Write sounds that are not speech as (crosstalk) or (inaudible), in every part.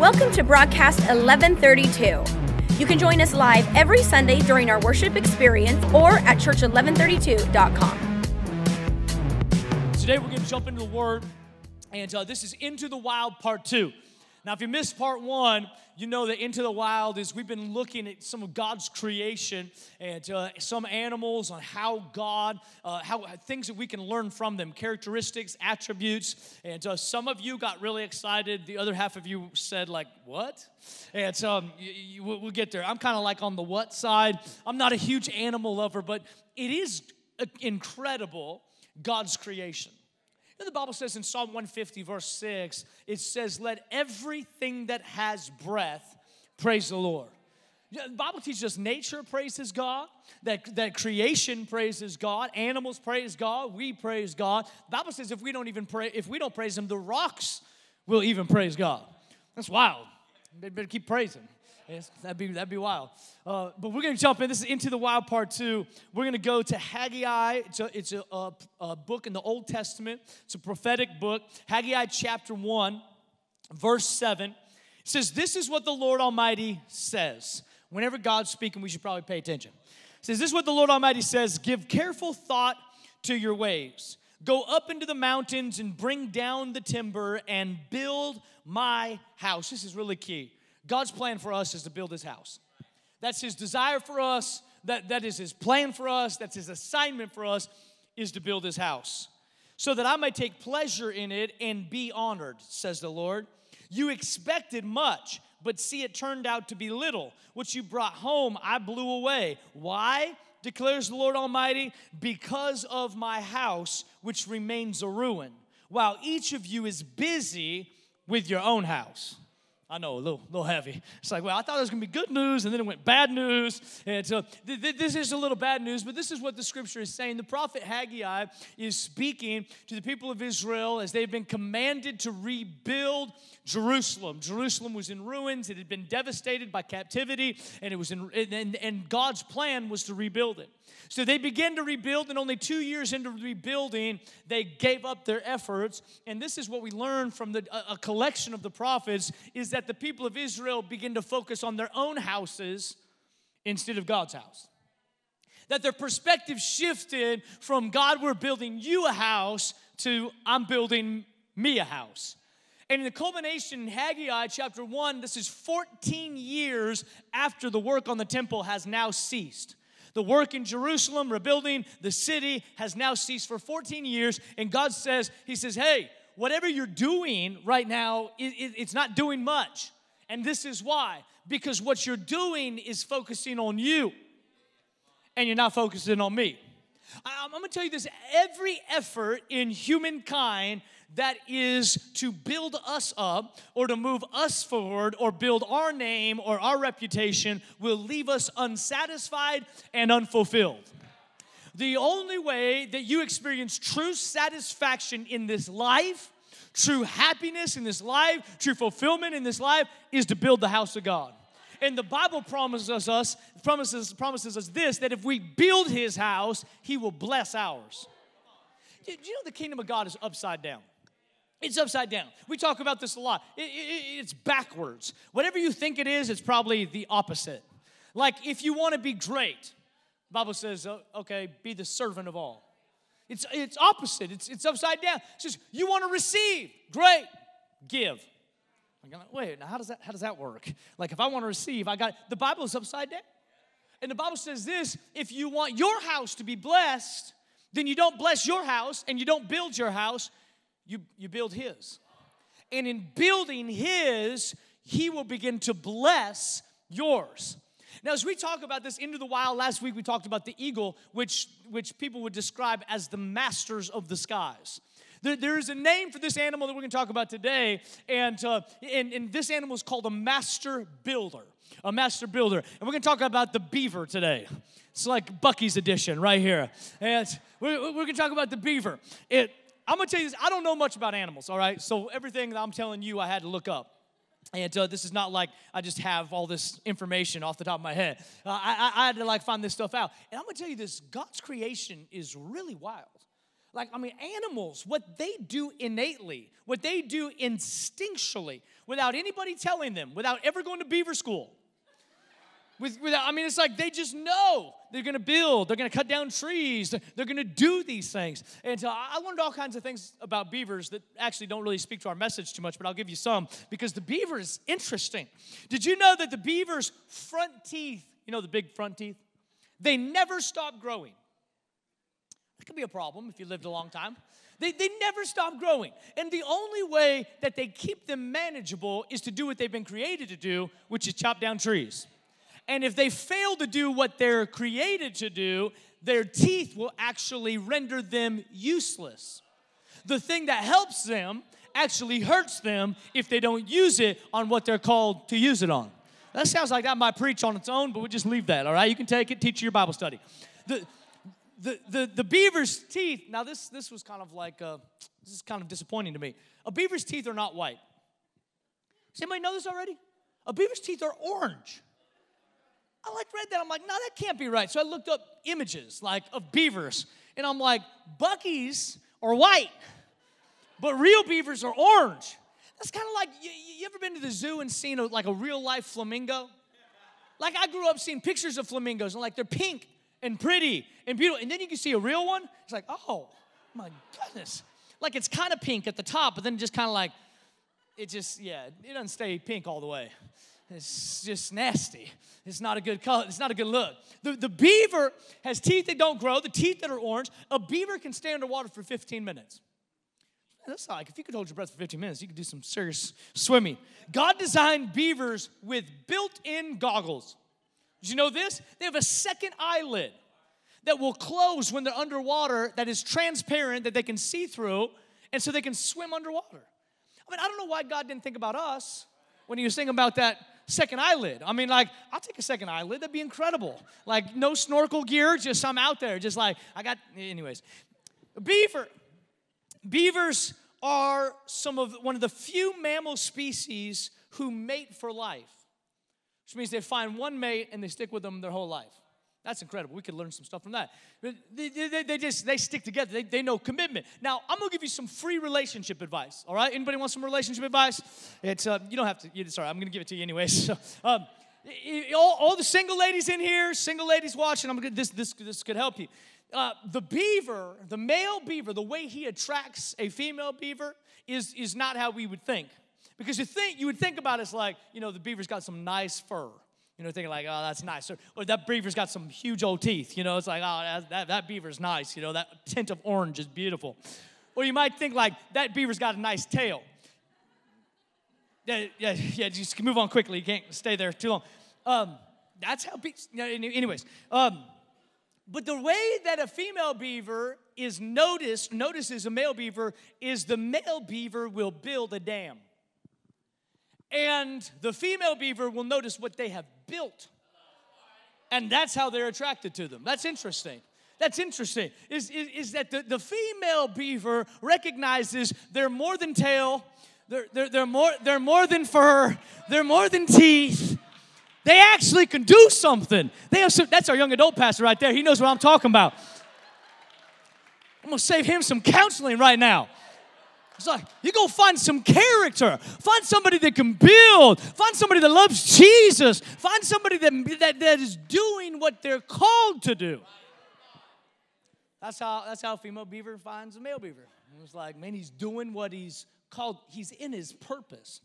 Welcome to broadcast 1132. You can join us live every Sunday during our worship experience or at church1132.com. Today we're going to jump into the Word, and uh, this is Into the Wild Part 2. Now, if you missed part one, you know that Into the Wild is we've been looking at some of God's creation and uh, some animals on how God, uh, how things that we can learn from them, characteristics, attributes. And uh, some of you got really excited. The other half of you said, like, what? And so um, we'll get there. I'm kind of like on the what side. I'm not a huge animal lover, but it is uh, incredible God's creation. The Bible says in Psalm 150, verse 6, it says, Let everything that has breath praise the Lord. The Bible teaches us nature praises God, that, that creation praises God, animals praise God, we praise God. The Bible says if we don't even pray, if we don't praise Him, the rocks will even praise God. That's wild. They better keep praising. Yes, that'd be that'd be wild. Uh, but we're gonna jump in. This is into the wild part two. We're gonna go to Haggai. It's a it's a, a, a book in the Old Testament. It's a prophetic book. Haggai chapter one, verse seven. It says, "This is what the Lord Almighty says." Whenever God's speaking, we should probably pay attention. It says, "This is what the Lord Almighty says: Give careful thought to your ways." Go up into the mountains and bring down the timber and build my house. This is really key. God's plan for us is to build his house. That's his desire for us. That, that is his plan for us. That's his assignment for us is to build his house. So that I may take pleasure in it and be honored, says the Lord. You expected much, but see, it turned out to be little. What you brought home, I blew away. Why? declares the Lord Almighty, because of my house, which remains a ruin, while each of you is busy with your own house. I know, a little, little heavy. It's like, well, I thought it was going to be good news, and then it went bad news. And so th- th- this is a little bad news, but this is what the scripture is saying. The prophet Haggai is speaking to the people of Israel as they've been commanded to rebuild Jerusalem. Jerusalem was in ruins, it had been devastated by captivity, and, it was in, and, and God's plan was to rebuild it. So they began to rebuild, and only two years into rebuilding, they gave up their efforts. And this is what we learn from the, a, a collection of the prophets is that the people of Israel begin to focus on their own houses instead of God's house. That their perspective shifted from God, we're building you a house, to I'm building me a house. And in the culmination in Haggai chapter 1, this is 14 years after the work on the temple has now ceased. The work in Jerusalem, rebuilding the city, has now ceased for 14 years. And God says, He says, hey, whatever you're doing right now, it, it, it's not doing much. And this is why because what you're doing is focusing on you, and you're not focusing on me. I, I'm gonna tell you this every effort in humankind that is to build us up or to move us forward or build our name or our reputation will leave us unsatisfied and unfulfilled. The only way that you experience true satisfaction in this life, true happiness in this life, true fulfillment in this life is to build the house of God. And the Bible promises us, promises, promises us this that if we build his house, he will bless ours. Do you know the kingdom of God is upside down? It's upside down. We talk about this a lot. It, it, it's backwards. Whatever you think it is, it's probably the opposite. Like if you want to be great, Bible says, okay, be the servant of all. It's, it's opposite. It's, it's upside down. It says, you want to receive, great, give. Like, wait, now how does that how does that work? Like if I want to receive, I got the Bible is upside down. And the Bible says this: if you want your house to be blessed, then you don't bless your house and you don't build your house, you, you build His. And in building His, He will begin to bless yours. Now, as we talk about this into the wild, last week we talked about the eagle, which, which people would describe as the masters of the skies. There, there is a name for this animal that we're going to talk about today, and, uh, and, and this animal is called a master builder. A master builder. And we're going to talk about the beaver today. It's like Buc-ee's edition right here. And we're, we're going to talk about the beaver. It, I'm gonna tell you this I don't know much about animals, all right? So everything that I'm telling you, I had to look up. And uh, this is not like I just have all this information off the top of my head. Uh, I, I, I, had to like find this stuff out. And I'm gonna tell you this God's creation is really wild. Like, I mean, animals, what they do innately, what they do instinctually, without anybody telling them, without ever going to beaver school. With, without, I mean, it's like they just know they're gonna build, they're gonna cut down trees, they're, they're gonna do these things. And so I learned all kinds of things about beavers that actually don't really speak to our message too much, but I'll give you some because the beaver is interesting. Did you know that the beaver's front teeth, you know, the big front teeth, they never stop growing? That could be a problem if you lived a long time. They, they never stop growing. And the only way that they keep them manageable is to do what they've been created to do, which is chop down trees. And if they fail to do what they're created to do, their teeth will actually render them useless. The thing that helps them actually hurts them if they don't use it on what they're called to use it on. That sounds like that might preach on its own, but we'll just leave that, all right? You can take it, teach your Bible study. The, the, the, the beaver's teeth, now this, this was kind of like, uh, this is kind of disappointing to me. A beaver's teeth are not white. Does anybody know this already? A beaver's teeth are orange. I like read that. I'm like, no, that can't be right. So I looked up images like of beavers, and I'm like, Buc-ee's are white, but real beavers are orange. That's kind of like you, you, ever been to the zoo and seen a, like a real life flamingo? Like I grew up seeing pictures of flamingos and like they're pink and pretty and beautiful, and then you can see a real one. It's like, oh my goodness, like it's kind of pink at the top, but then just kind of like it just yeah, it doesn't stay pink all the way. It's just nasty. It's not a good color. It's not a good look. The, the beaver has teeth that don't grow, the teeth that are orange. A beaver can stay underwater for 15 minutes. That's like if you could hold your breath for 15 minutes, you could do some serious swimming. God designed beavers with built in goggles. Did you know this? They have a second eyelid that will close when they're underwater that is transparent that they can see through, and so they can swim underwater. I mean, I don't know why God didn't think about us when he was thinking about that second eyelid. I mean, like, I'll take a second eyelid. That'd be incredible. Like, no snorkel gear, just I'm out there, just like, I got, anyways. Beaver. Beavers are some of one of the few mammal species who mate for life, which means they find one mate and they stick with them their whole life. That's incredible. We could learn some stuff from that. They, they, they, just they stick together. They, they know commitment. Now I'm gonna give you some free relationship advice. All right? Anybody want some relationship advice? It's uh, you don't have to. You, sorry, I'm gonna give it to you anyways. (laughs) So, um, all, all, the single ladies in here, single ladies watching, I'm gonna this this this could help you. Uh, the beaver, the male beaver, the way he attracts a female beaver is is not how we would think. Because you think you would think about it as like you know the beaver's got some nice fur you know, thinking like, oh, that's nice. Or, or, that beaver's got some huge old teeth. You know, it's like, oh, that, that, that beaver's nice. You know, that tint of orange is beautiful. Or you might think like, that beaver's got a nice tail. Yeah, yeah, yeah, just move on quickly. You can't stay there too long. Um, that's how, be- anyways. Um, but the way that a female beaver is noticed, notices a male beaver, is the male beaver will build a dam. And the female beaver will notice what they have built. And that's how they're attracted to them. That's interesting. That's interesting. Is, is, is that the, the female beaver recognizes they're more than tail, they're, they're, they're, more, they're more than fur, they're more than teeth. They actually can do something. They have some, that's our young adult pastor right there. He knows what I'm talking about. I'm gonna save him some counseling right now. It's like, you go find some character. Find somebody that can build. Find somebody that loves Jesus. Find somebody that, that, that is doing what they're called to do. That's how, that's how female beaver finds a male beaver. It's like, man, he's doing what he's called. He's in his purpose.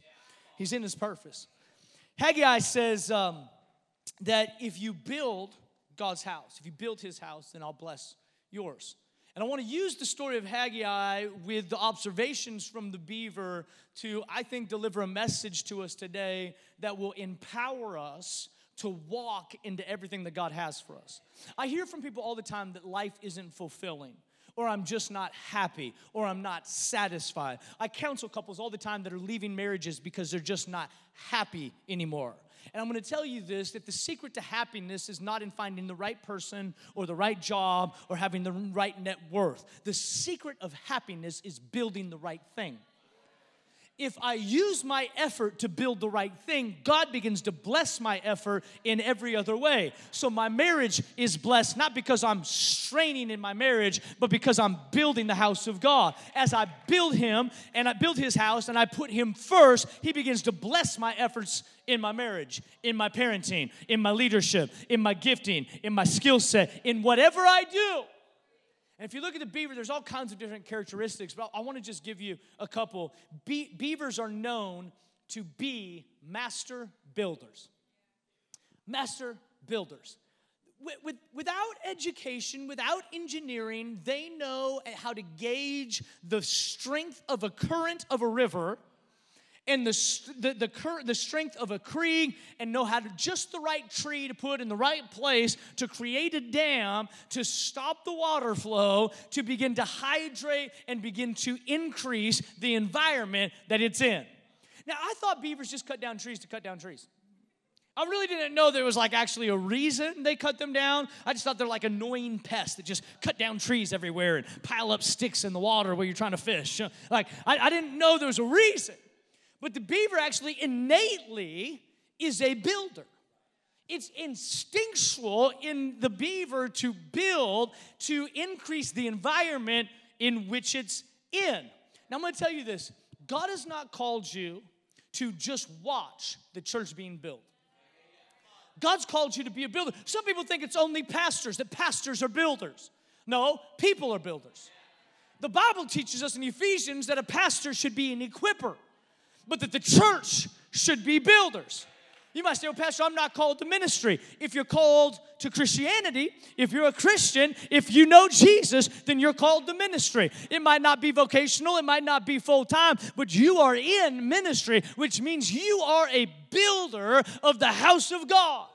He's in his purpose. Haggai says um, that if you build God's house, if you build his house, then I'll bless yours. And I want to use the story of Haggai with the observations from the beaver to, I think, deliver a message to us today that will empower us to walk into everything that God has for us. I hear from people all the time that life isn't fulfilling or I'm just not happy, or I'm not satisfied. I counsel couples all the time that are leaving marriages because they're just not happy anymore. And I'm going to tell you this that the secret to happiness is not in finding the right person or the right job or having the right net worth. The secret of happiness is building the right thing. If I use my effort to build the right thing, God begins to bless my effort in every other way. So my marriage is blessed not because I'm straining in my marriage, but because I'm building the house of God. As I build Him and I build His house and I put Him first, He begins to bless my efforts in my marriage, in my parenting, in my leadership, in my gifting, in my skill set, in whatever I do. And if you look at the beaver, there's all kinds of different characteristics, but I want to just give you a couple. Be- beavers are known to be master builders. Master builders. With, with, without education, without engineering, they know how to gauge the strength of a current of a river and the, the, the, cur- the strength of a creek and know how to just the right tree to put in the right place to create a dam to stop the water flow to begin to hydrate and begin to increase the environment that it's in now i thought beavers just cut down trees to cut down trees I really didn't know there was like actually a reason they cut them down. I just thought they're like annoying pests that just cut down trees everywhere and pile up sticks in the water where you're trying to fish. Like, I, I didn't know there was a reason. But the beaver actually innately is a builder. It's instinctual in the beaver to build to increase the environment in which it's in. Now, I'm gonna tell you this God has not called you to just watch the church being built. God's called you to be a builder. Some people think it's only pastors, that pastors are builders. No, people are builders. The Bible teaches us in Ephesians that a pastor should be an equiper but that the church should be builders. You might say, well, Pastor, I'm not called to ministry. If you're called to Christianity, if you're a Christian, if you know Jesus, then you're called to ministry. It might not be vocational, it might not be full time, but you are in ministry, which means you are a builder of the house of God.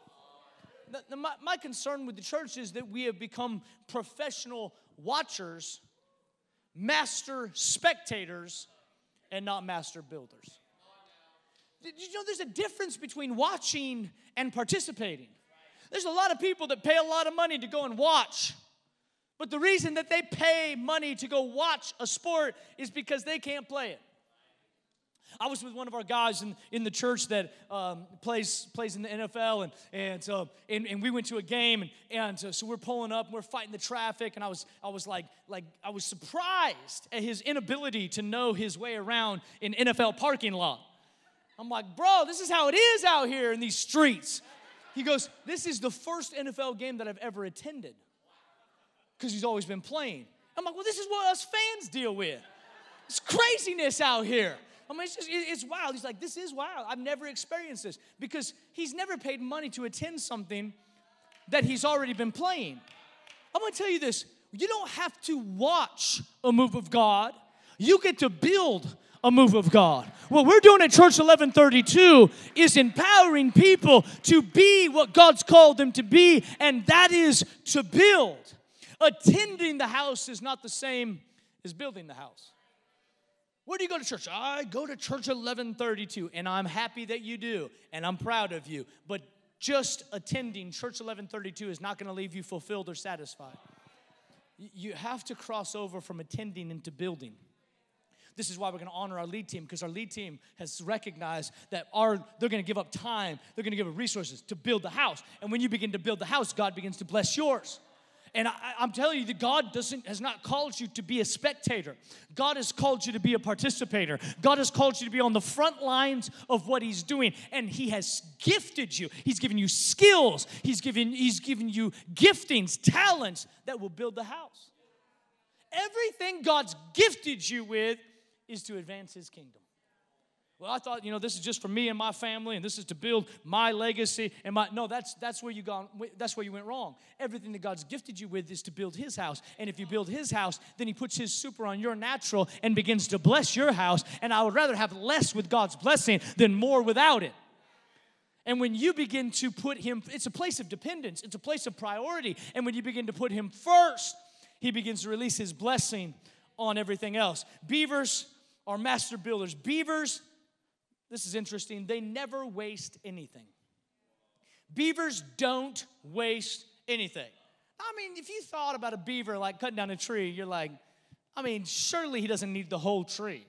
My, my concern with the church is that we have become professional watchers, master spectators, and not master builders. You know there's a difference between watching and participating? There's a lot of people that pay a lot of money to go and watch. But the reason that they pay money to go watch a sport is because they can't play it. I was with one of our guys in, in the church that um, plays, plays in the NFL, and, and, uh, and, and, we went to a game, and, and uh, so we're pulling up, and we're fighting the traffic, and I was, I was like, like, I was surprised at his inability to know his way around an NFL parking lot. I'm like, bro, this is how it is out here in these streets. He goes, this is the first NFL game that I've ever attended because he's always been playing. I'm like, well, this is what us fans deal with. It's craziness out here. I mean, it's just, it's wild. He's like, this is wild. I've never experienced this because he's never paid money to attend something that he's already been playing. I'm gonna tell you this you don't have to watch a move of God, you get to build a move of God. What we're doing at Church 1132 is empowering people to be what God's called them to be, and that is to build. Attending the house is not the same as building the house. Where do you go to church? I go to church 1132, and I'm happy that you do, and I'm proud of you. But just attending church 1132 is not going to leave you fulfilled or satisfied. You have to cross over from attending into building. This is why we're going to honor our lead team because our lead team has recognized that our they're going to give up time, they're going to give up resources to build the house. And when you begin to build the house, God begins to bless yours. And I, am telling you that God doesn't has not called you to be a spectator. God has called you to be a participator. God has called you to be on the front lines of what He's doing, and He has gifted you. He's given you skills. He's given He's given you giftings, talents that will build the house. Everything God's gifted you with is to advance his kingdom. Well, I thought, you know, this is just for me and my family, and this is to build my legacy and my. No, that's that's where you gone. That's where you went wrong. Everything that God's gifted you with is to build His house, and if you build His house, then He puts His super on your natural and begins to bless your house. And I would rather have less with God's blessing than more without it. And when you begin to put Him, it's a place of dependence. It's a place of priority. And when you begin to put Him first, He begins to release His blessing on everything else. Beavers are master builders. Beavers, this is interesting, they never waste anything. Beavers don't waste anything. I mean, if you thought about a beaver like cutting down a tree, you're like, I mean, surely he doesn't need the whole tree.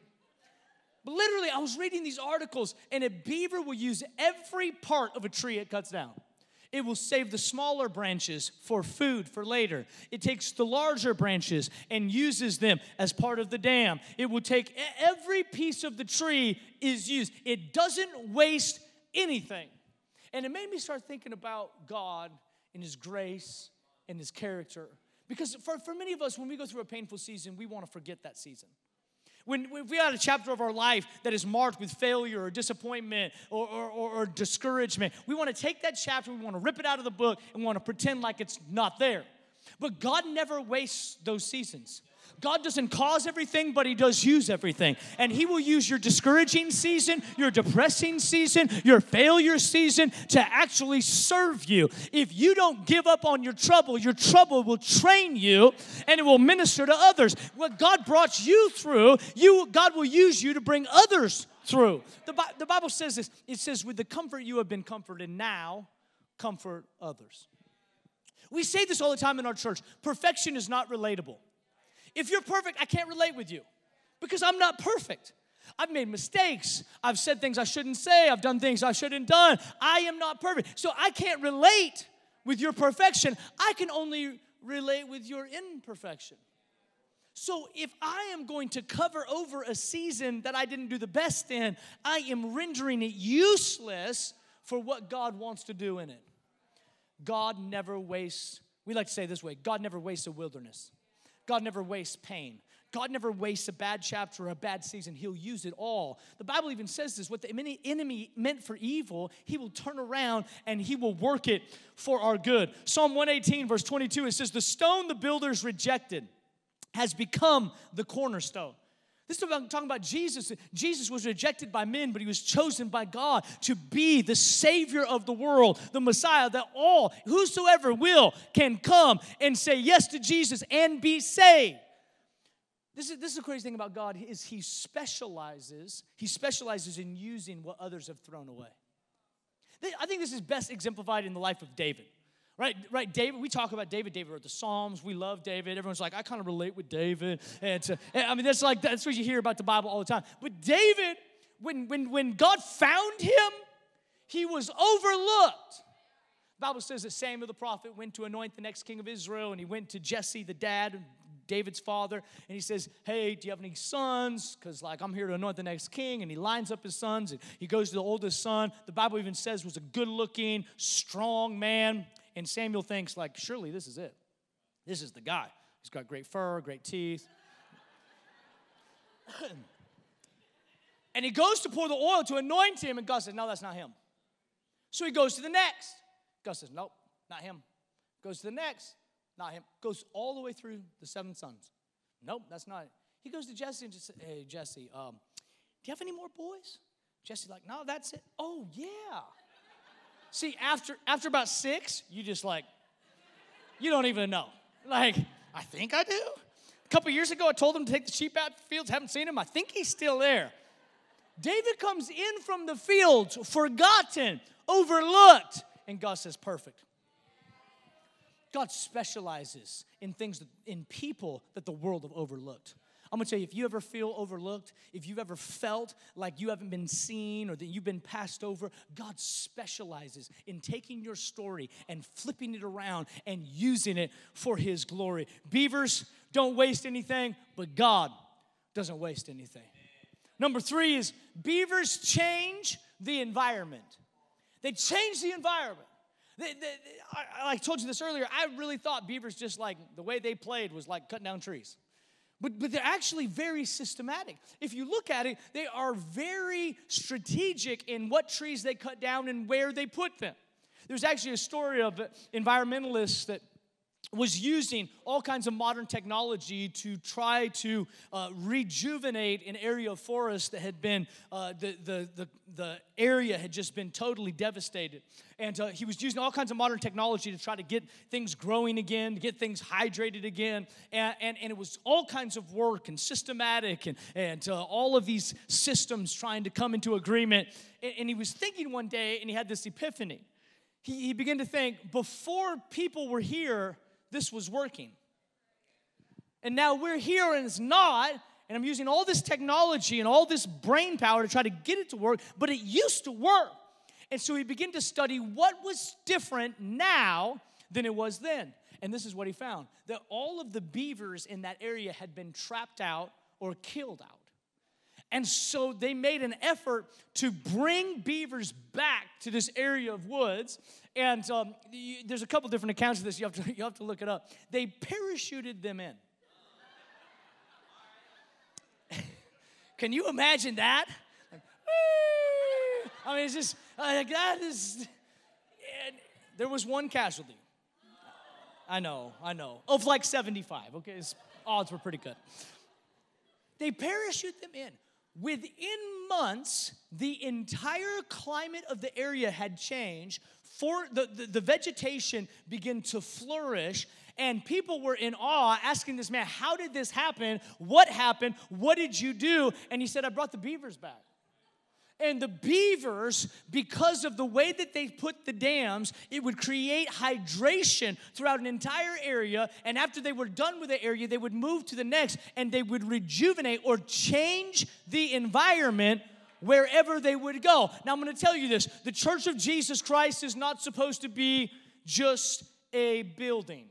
But literally, I was reading these articles, and a beaver will use every part of a tree it cuts down. It will save the smaller branches for food for later. It takes the larger branches and uses them as part of the dam. It will take every piece of the tree is used. It doesn't waste anything. And it made me start thinking about God and His grace and His character. Because for, for many of us, when we go through a painful season, we want to forget that season. When, we had a chapter of our life that is marked with failure or disappointment or, or, or, or discouragement, we want to take that chapter, we want to rip it out of the book, and we want to pretend like it's not there. But God never wastes those seasons. God doesn't cause everything, but He does use everything. And He will use your discouraging season, your depressing season, your failure season to actually serve you. If you don't give up on your trouble, your trouble will train you and it will minister to others. What God brought you through, you God will use you to bring others through. The, the Bible says this it says, With the comfort you have been comforted, now comfort others. We say this all the time in our church perfection is not relatable. If you're perfect, I can't relate with you because I'm not perfect. I've made mistakes. I've said things I shouldn't say. I've done things I shouldn't done. I am not perfect. So I can't relate with your perfection. I can only relate with your imperfection. So if I am going to cover over a season that I didn't do the best in, I am rendering it useless for what God wants to do in it. God never wastes, we like to say this way God never wastes a wilderness. God never wastes pain. God never wastes a bad chapter or a bad season. He'll use it all. The Bible even says this what the enemy meant for evil, he will turn around and he will work it for our good. Psalm 118, verse 22, it says, The stone the builders rejected has become the cornerstone. This is about talking about Jesus. Jesus was rejected by men, but he was chosen by God to be the Savior of the world, the Messiah, that all, whosoever will, can come and say yes to Jesus and be saved. This is, this is the crazy thing about God is he specializes, he specializes in using what others have thrown away. I think this is best exemplified in the life of David. Right, right, David, we talk about David. David wrote the Psalms. We love David. Everyone's like, I kind of relate with David. And, uh, I mean, that's like, that's what you hear about the Bible all the time. But David, when, when, when God found him, he was overlooked. The Bible says that Samuel the prophet went to anoint the next king of Israel, and he went to Jesse, the dad, David's father, and he says, Hey, do you have any sons? Because, like, I'm here to anoint the next king. And he lines up his sons, and he goes to the oldest son. The Bible even says was a good looking, strong man. And Samuel thinks, like, surely this is it. This is the guy. He's got great fur, great teeth. (coughs) and he goes to pour the oil to anoint him, and God says, No, that's not him. So he goes to the next. God says, Nope, not him. Goes to the next, not him. Goes all the way through the seven sons. Nope, that's not it. He goes to Jesse and just says, Hey, Jesse, um, do you have any more boys? Jesse's like, No, that's it. Oh, yeah. See, after after about six, you just like, you don't even know. Like, I think I do. A couple years ago, I told him to take the sheep out the fields. Haven't seen him. I think he's still there. David comes in from the fields, forgotten, overlooked, and God says, perfect. God specializes in things, in people that the world have overlooked. I'm gonna tell you, if you ever feel overlooked, if you've ever felt like you haven't been seen or that you've been passed over, God specializes in taking your story and flipping it around and using it for His glory. Beavers don't waste anything, but God doesn't waste anything. Number three is beavers change the environment. They change the environment. They, they, I, I told you this earlier. I really thought beavers just like the way they played was like cutting down trees. But, but they're actually very systematic. If you look at it, they are very strategic in what trees they cut down and where they put them. There's actually a story of environmentalists that was using all kinds of modern technology to try to uh, rejuvenate an area of forest that had been, uh, the, the, the, the, area had just been totally devastated. And uh, he was using all kinds of modern technology to try to get things growing again, to get things hydrated again. And, and, and it was all kinds of work and systematic and, and uh, all of these systems trying to come into agreement. And, and he was thinking one day, and he had this epiphany. He, he began to think, before people were here, this was working. And now we're here and it's not, and I'm using all this technology and all this brain power to try to get it to work, but it used to work. And so he began to study what was different now than it was then. And this is what he found that all of the beavers in that area had been trapped out or killed out. And so they made an effort to bring beavers back to this area of woods. And um, you, there's a couple different accounts of this. You have, to, (laughs) you have to look it up. They parachuted them in. (laughs) Can you imagine that? Like, (laughs) I mean, it's just like that is. there was one casualty. I know, I know. Of like 75. Okay, His odds were pretty good. They parachute them in. Within months, the entire climate of the area had changed. For the, the, the, vegetation began to flourish, and people were in awe, asking this man, How did this happen? What happened? What did you do? And he said, I brought the beavers back. And the beavers, because of the way that they put the dams, it would create hydration throughout an entire area. And after they were done with the area, they would move to the next and they would rejuvenate or change the environment wherever they would go. Now, I'm gonna tell you this the Church of Jesus Christ is not supposed to be just a building.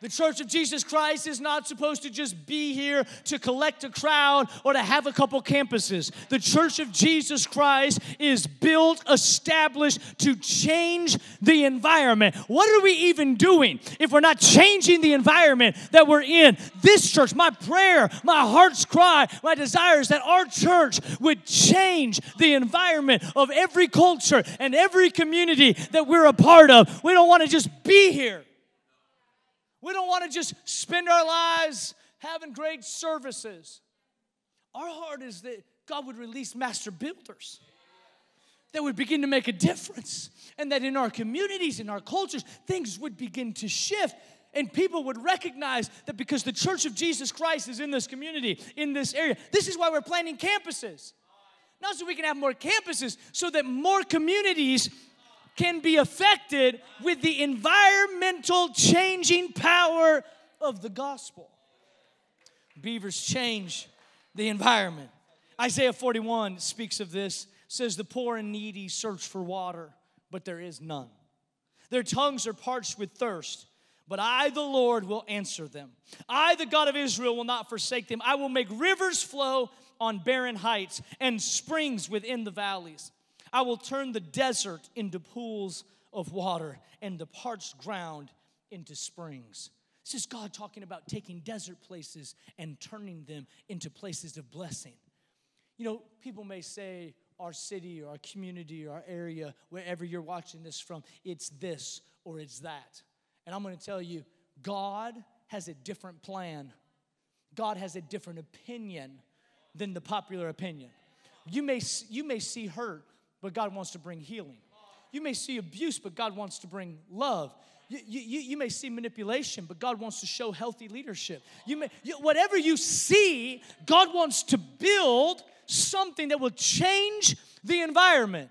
The Church of Jesus Christ is not supposed to just be here to collect a crowd or to have a couple campuses. The Church of Jesus Christ is built, established to change the environment. What are we even doing if we're not changing the environment that we're in? This church, my prayer, my heart's cry, my desire is that our church would change the environment of every culture and every community that we're a part of. We don't want to just be here. We don't want to just spend our lives having great services. Our heart is that God would release master builders that would begin to make a difference, and that in our communities, in our cultures, things would begin to shift. And people would recognize that because the church of Jesus Christ is in this community, in this area, this is why we're planning campuses. Not so we can have more campuses, so that more communities can be affected with the environmental changing power of the gospel. Beavers change the environment. Isaiah 41 speaks of this, says, The poor and needy search for water, but there is none. Their tongues are parched with thirst, but I, the Lord, will answer them. I, the God of Israel, will not forsake them. I will make rivers flow on barren heights and springs within the valleys. I will turn the desert into pools of water and the parched ground into springs. This is God talking about taking desert places and turning them into places of blessing. You know, people may say our city or our community or our area, wherever you're watching this from, it's this or it's that. And I'm going to tell you, God has a different plan. God has a different opinion than the popular opinion. You may, you may see hurt, but God wants to bring healing. You may see abuse, but God wants to bring love. You, you, you may see manipulation, but God wants to show healthy leadership. You may, you, whatever you see, God wants to build something that will change the environment.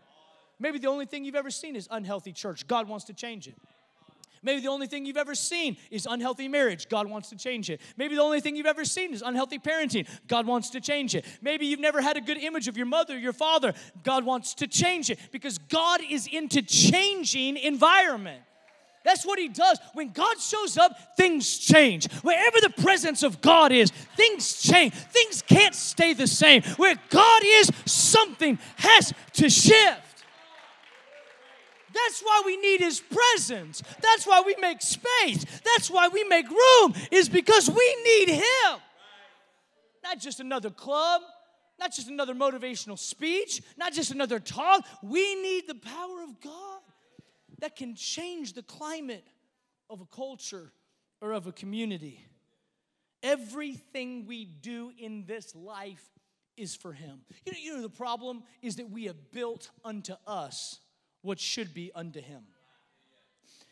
Maybe the only thing you've ever seen is unhealthy church. God wants to change it. Maybe the only thing you've ever seen is unhealthy marriage. God wants to change it. Maybe the only thing you've ever seen is unhealthy parenting. God wants to change it. Maybe you've never had a good image of your mother, your father. God wants to change it because God is into changing environment. That's what he does. When God shows up, things change. Wherever the presence of God is, things change. Things can't stay the same. Where God is, something has to shift. That's why we need His presence. That's why we make space. That's why we make room, is because we need Him. Not just another club, not just another motivational speech, not just another talk. We need the power of God that can change the climate of a culture or of a community. Everything we do in this life is for Him. You know, you know the problem is that we have built unto us what should be unto him.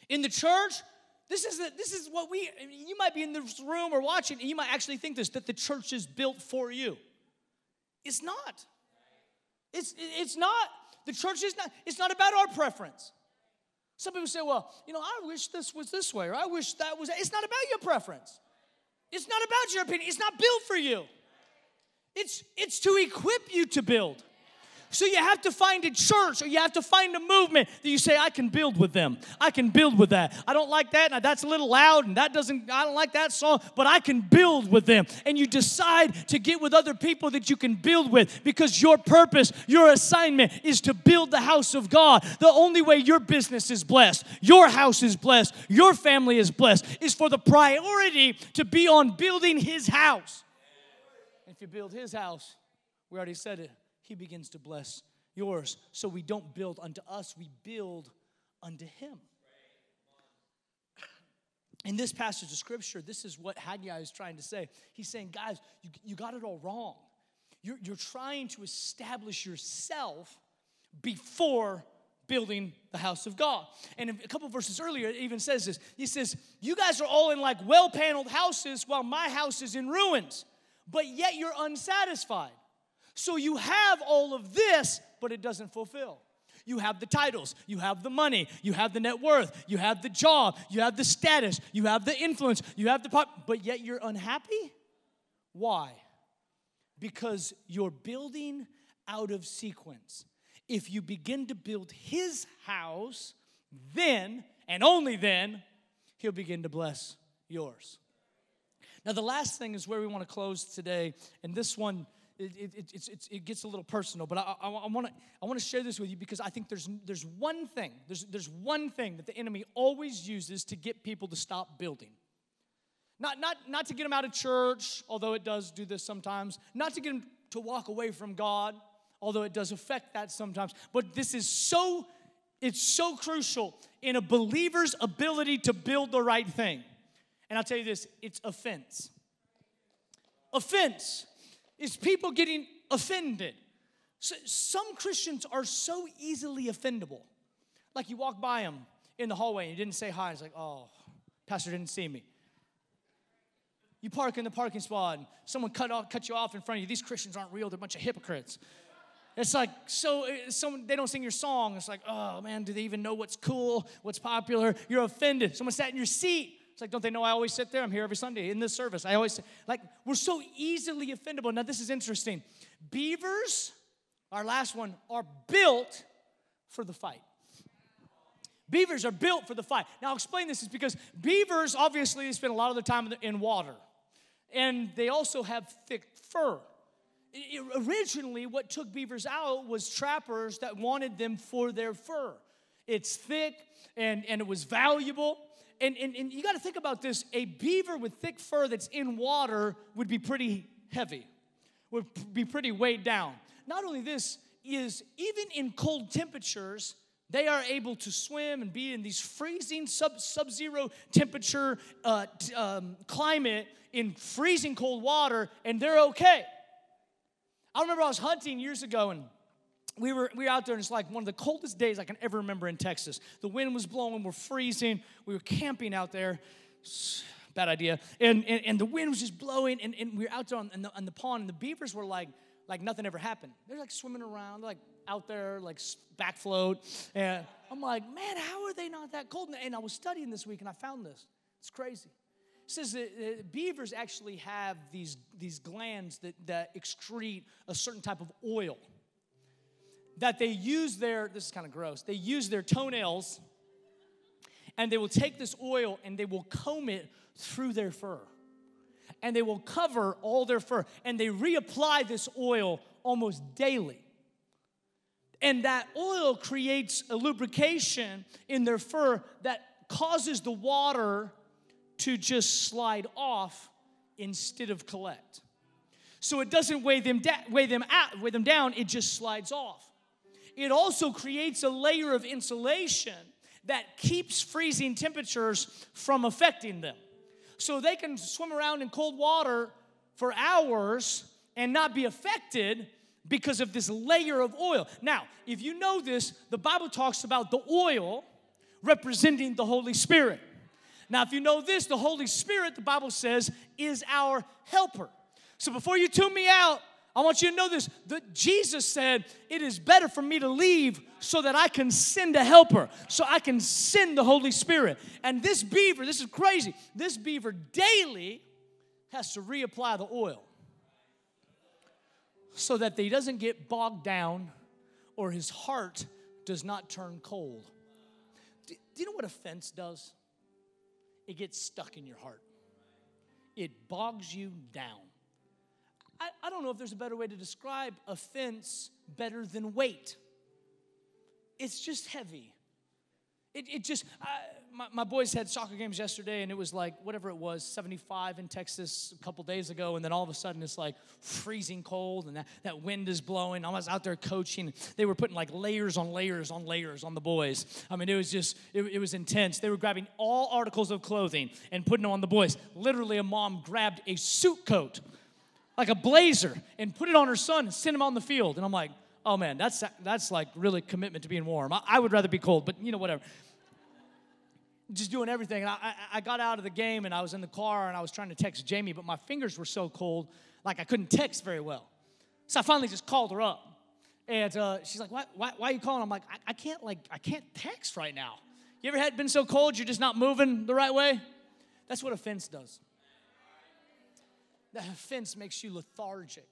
In the church, this is, this is what we, you might be in this room or watching, and you might actually think this that the church is built for you. It's not. It's, it's not. The church is not, it's not about our preference. Some people say, well, you know, I wish this was this way, or I wish that was, it's not about your preference. It's not about your opinion. It's not built for you. It's it's to equip you to build. So you have to find a church or you have to find a movement that you say, I can build with them. I can build with that. I don't like that, and that's a little loud, and that doesn't, I don't like that song, but I can build with them. And you decide to get with other people that you can build with because your purpose, your assignment is to build the house of God. The only way your business is blessed, your house is blessed, your family is blessed, is for the priority to be on building His house. If you build His house, we already said it he begins to bless yours. So we don't build unto us, we build unto Him. In this passage of scripture, this is what Haggai is trying to say. He's saying, guys, you, you got it all wrong. You're, you're trying to establish yourself before building the house of God. And a couple verses earlier, it even says this. He says, You guys are all in like well paneled houses while my house is in ruins, but yet you're unsatisfied. So you have all of this, but it doesn't fulfill. You have the titles, you have the money, you have the net worth, you have the job, you have the status, you have the influence, you have the pop, but yet you're unhappy? Why? Because you're building out of sequence. If you begin to build his house, then and only then he'll begin to bless yours. Now, the last thing is where we want to close today, and this one it, it, it, it gets a little personal, but I, I, I want to I share this with you because I think there's, there's one thing, there's, there's one thing that the enemy always uses to get people to stop building. Not, not, not to get them out of church, although it does do this sometimes, not to get them to walk away from God, although it does affect that sometimes, but this is so, it's so crucial in a believer's ability to build the right thing. And I'll tell you this it's offense. Offense is people getting offended. So, some Christians are so easily offendable. Like you walk by them in the hallway and you didn't say hi. It's like, oh, pastor didn't see me. You park in the parking spot and someone cut, off, cut you off in front of you. These Christians aren't real, they're a bunch of hypocrites. It's like, so uh, someone, they don't sing your song. It's like, oh man, do they even know what's cool, what's popular? You're offended. Someone sat in your seat it's like, don't they know I always sit there? I'm here every Sunday in this service. I always, like, we're so easily offendable. Now, this is interesting. Beavers, our last one, are built for the fight. Beavers are built for the fight. Now, I'll explain this is because beavers obviously spend a lot of their time in water, and they also have thick fur. It, originally, what took beavers out was trappers that wanted them for their fur. It's thick and, and it was valuable and, and, and you got to think about this a beaver with thick fur that's in water would be pretty heavy, would be pretty weighed down. Not only this, is even in cold temperatures, they are able to swim and be in these freezing sub sub zero temperature uh, t- um, climate in freezing cold water, and they're okay. I remember I was hunting years ago and we were, we were out there and it's like one of the coldest days I can ever remember in Texas. The wind was blowing, we're freezing. We were camping out there. (sighs) Bad idea. And, and, and the wind was just blowing, and, and we were out there on, the, on the pond, and the beavers were like, like nothing ever happened. They're like swimming around, like out there, like back float. And I'm like, man, how are they not that cold? And I was studying this week and I found this. It's crazy. It says that uh, beavers actually have these, these glands that, that excrete a certain type of oil that they use their, this is kind of gross, they use their toenails and they will take this oil and they will comb it through their fur. And they will cover all their fur and they reapply this oil almost daily. And that oil creates a lubrication in their fur that causes the water to just slide off instead of collect. So it doesn't weigh them, da- weigh them out, weigh them down, it just slides off it also creates a layer of insulation that keeps freezing temperatures from affecting them. So they can swim around in cold water for hours and not be affected because of this layer of oil. Now, if you know this, the Bible talks about the oil representing the Holy Spirit. Now, if you know this, the Holy Spirit, the Bible says, is our helper. So before you tune me out, I want you to know this that Jesus said, It is better for me to leave so that I can send a helper, so I can send the Holy Spirit. And this beaver, this is crazy, this beaver daily has to reapply the oil. so that he doesn't get bogged down or his heart does not turn cold. Do, do you know what offense does? It gets stuck in your heart, it bogs you down. I, I don't know if there's a better way to describe offense better than weight. It's just heavy. It, it just, I, my, my boys had soccer games yesterday, and it was like whatever it was, 75 in Texas a couple days ago, and then all of a sudden it's like freezing cold, and that, that wind is blowing. I was out there coaching. They were putting like layers on layers on layers on the boys. I mean, it was just, it, it was intense. They were grabbing all articles of clothing and putting them on the boys. Literally, a mom grabbed a suit coat, like a blazer, and put it on her son and sent him on the field. And I'm like, oh man, that's that's like really commitment to being warm. I, I, would rather be cold, but you know, whatever just doing everything. And I, I got out of the game and I was in the car and I was trying to text Jamie, but my fingers were so cold, like I couldn't text very well. So I finally just called her up. And uh, she's like, why, why, why, are you calling? I'm like, I, I, can't like, I can't text right now. You ever had been so cold you're just not moving the right way? That's what offense does. That offense makes you lethargic.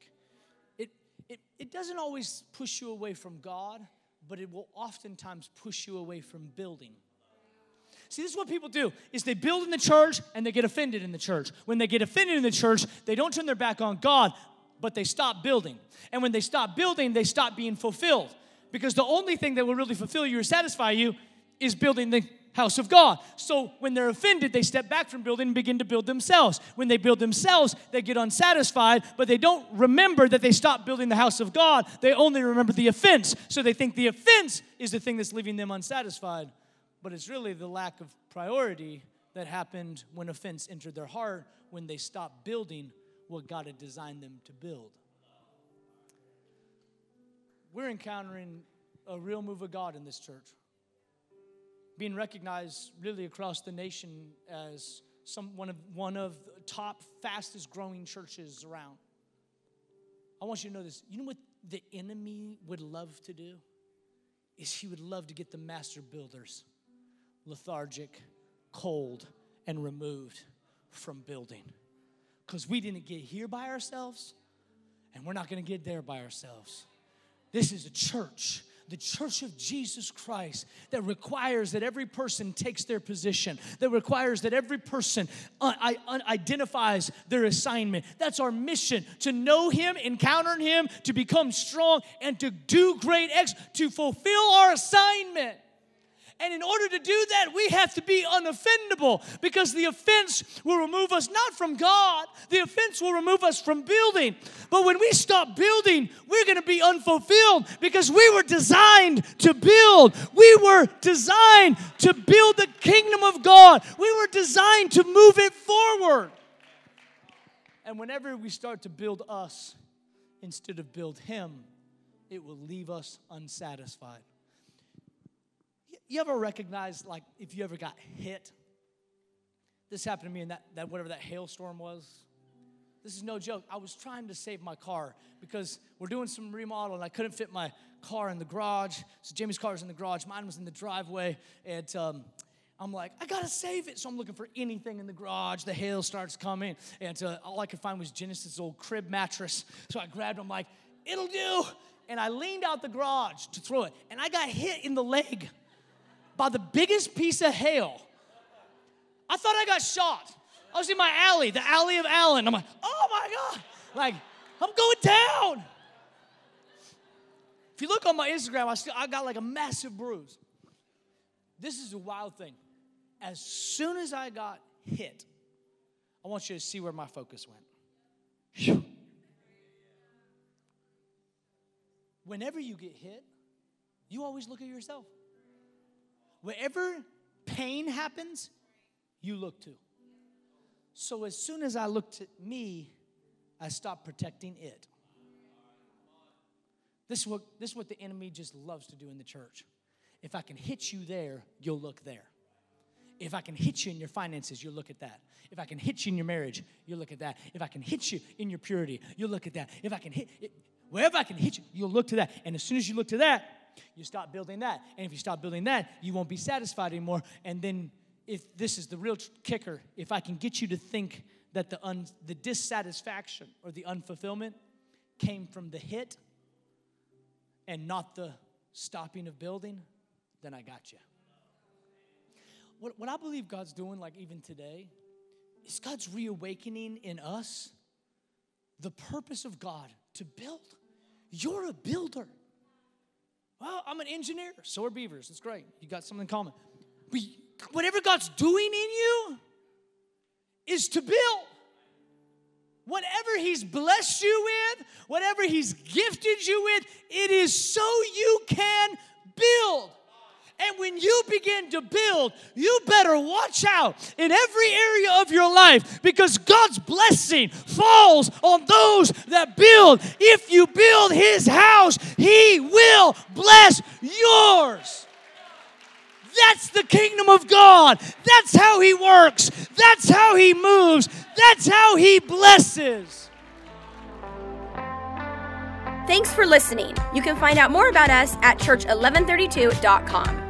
It, it, it doesn't always push you away from God, but it will oftentimes push you away from building. See, this is what people do is they build in the church and they get offended in the church. When they get offended in the church, they don't turn their back on God, but they stop building. And when they stop building, they stop being fulfilled. Because the only thing that will really fulfill you or satisfy you is building the house of God. So when they're offended, they step back from building and begin to build themselves. When they build themselves, they get unsatisfied, but they don't remember that they stopped building the house of God. They only remember the offense. So they think the offense is the thing that's leaving them unsatisfied but it's really the lack of priority that happened when offense entered their heart when they stopped building what God had designed them to build. We're encountering a real move of God in this church, being recognized really across the nation as some, one, of, one of the top, fastest growing churches around. I want you to know this. You know what the enemy would love to do? Is he would love to get the master builders lethargic, cold, and removed from building. Because we didn't get here by ourselves, and we're not going to get there by ourselves. This is a church the church of Jesus Christ that requires that every person takes their position, that requires that every person uh, identifies their assignment. That's our mission to know Him, encounter Him, to become strong, and to do great acts, to fulfill our assignment. And in order to do that, we have to be unoffendable because the offense will remove us not from God, the offense will remove us from building. But when we stop building, we're going to be unfulfilled because we were designed to build. We were designed to build the kingdom of God, we were designed to move it forward. And whenever we start to build us instead of build Him, it will leave us unsatisfied. You ever recognize, like, if you ever got hit? This happened to me in that, that whatever that hailstorm was. This is no joke. I was trying to save my car because we're doing some remodel and I couldn't fit my car in the garage. So Jamie's car was in the garage, mine was in the driveway. And um, I'm like, I gotta save it. So I'm looking for anything in the garage. The hail starts coming. And uh, all I could find was Genesis' old crib mattress. So I grabbed it. I'm like, it'll do. And I leaned out the garage to throw it. And I got hit in the leg by the biggest piece of hail. I thought I got shot. I was in my alley, the alley of Allen. I'm like, oh my God. Like, I'm going down. If you look on my Instagram, I, still, I got like a massive bruise. This is a wild thing. As soon as I got hit, I want you to see where my focus went. Whew. Whenever you get hit, you always look at yourself. Wherever pain happens, you look to. So as soon as I looked at me, I stopped protecting it. This is, what, this is what the enemy just loves to do in the church. If I can hit you there, you'll look there. If I can hit you in your finances, you'll look at that. If I can hit you in your marriage, you'll look at that. If I can hit you in your purity, you'll look at that. If I can hit, wherever I can hit you, you'll look to that. And as soon as you look to that, you stop building that. And if you stop building that, you won't be satisfied anymore. And then, if this is the real kicker, if I can get you to think that the, un, the dissatisfaction or the unfulfillment came from the hit and not the stopping of building, then I got you. What, what I believe God's doing, like even today, is God's reawakening in us the purpose of God to build. You're a builder. Well, I'm an engineer. So are beavers. It's great. You got something in common. But whatever God's doing in you is to build. Whatever He's blessed you with, whatever He's gifted you with, it is so you can build. And when you begin to build, you better watch out in every area of your life because God's blessing falls on those that build. If you build His house, He will bless yours. That's the kingdom of God. That's how He works. That's how He moves. That's how He blesses. Thanks for listening. You can find out more about us at church1132.com.